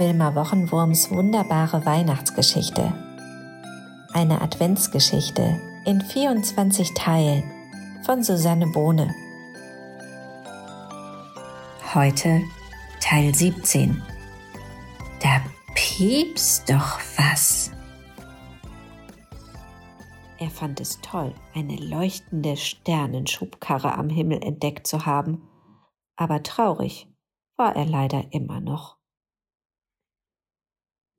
Wilma Wochenwurms wunderbare Weihnachtsgeschichte. Eine Adventsgeschichte in 24 Teilen von Susanne Bohne. Heute Teil 17. Da piepst doch was. Er fand es toll, eine leuchtende Sternenschubkarre am Himmel entdeckt zu haben, aber traurig war er leider immer noch.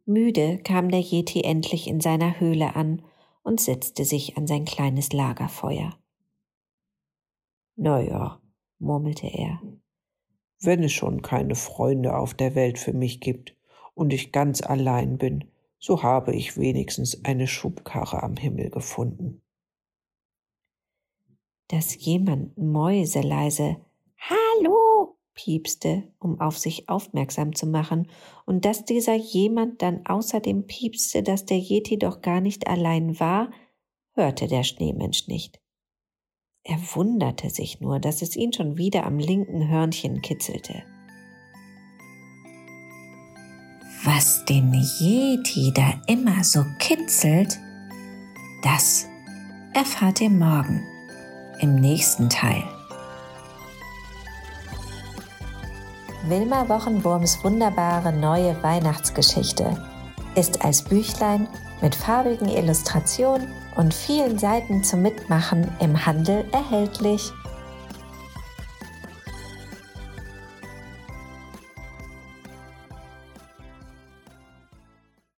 Müde kam der Yeti endlich in seiner Höhle an und setzte sich an sein kleines Lagerfeuer. Na ja, murmelte er, wenn es schon keine Freunde auf der Welt für mich gibt und ich ganz allein bin, so habe ich wenigstens eine Schubkarre am Himmel gefunden. Dass jemand mäuseleise Hallo piepste, um auf sich aufmerksam zu machen, und dass dieser jemand dann außerdem piepste, dass der Yeti doch gar nicht allein war, hörte der Schneemensch nicht. Er wunderte sich nur, dass es ihn schon wieder am linken Hörnchen kitzelte. Was den Yeti da immer so kitzelt, das erfahrt ihr morgen im nächsten Teil. Wilma Wochenwurms wunderbare neue Weihnachtsgeschichte ist als Büchlein mit farbigen Illustrationen und vielen Seiten zum Mitmachen im Handel erhältlich.